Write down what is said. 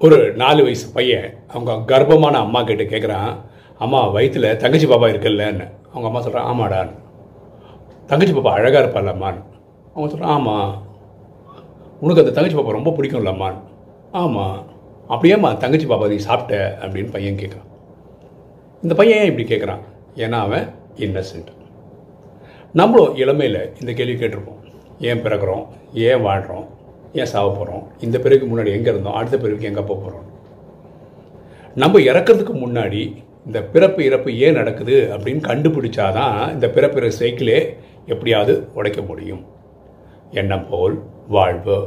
ஒரு நாலு வயசு பையன் அவங்க கர்ப்பமான அம்மா கிட்ட கேட்குறான் அம்மா வயிற்றில் தங்கச்சி பாப்பா இருக்குல்லன்னு. அவங்க அம்மா சொல்கிறான் ஆமாடான்னு தங்கச்சி பாப்பா அழகாக இருப்பாள்லம்மான்னு அவங்க சொல்கிறான் ஆமாம் உனக்கு அந்த தங்கச்சி பாப்பா ரொம்ப பிடிக்கும்லம்மான்னு. ஆமாம் அப்படியேம்மா தங்கச்சி பாப்பா நீ சாப்பிட்ட? அப்படின்னு பையன் கேட்குறான் இந்த பையன் ஏன் இப்படி கேட்குறான் ஏன்னா அவன் இன்னசென்ட் நம்மளும் இளமையில் இந்த கேள்வி கேட்டிருப்போம். ஏன் பிறக்கிறோம்? ஏன் வாழ்கிறோம் ஏன் சாக போகிறோம் இந்த பிறகு முன்னாடி எங்கே இருந்தோம்? அடுத்த பிறகு எங்கே போக போகிறோம் நம்ம இறக்கிறதுக்கு முன்னாடி இந்த பிறப்பு இறப்பு ஏன் நடக்குது அப்படின்னு கண்டுபிடிச்சாதான் இந்த பிறப்பிற சைக்கிளே எப்படியாவது உடைக்க முடியும். எண்ணம் போல் வாழ்வு.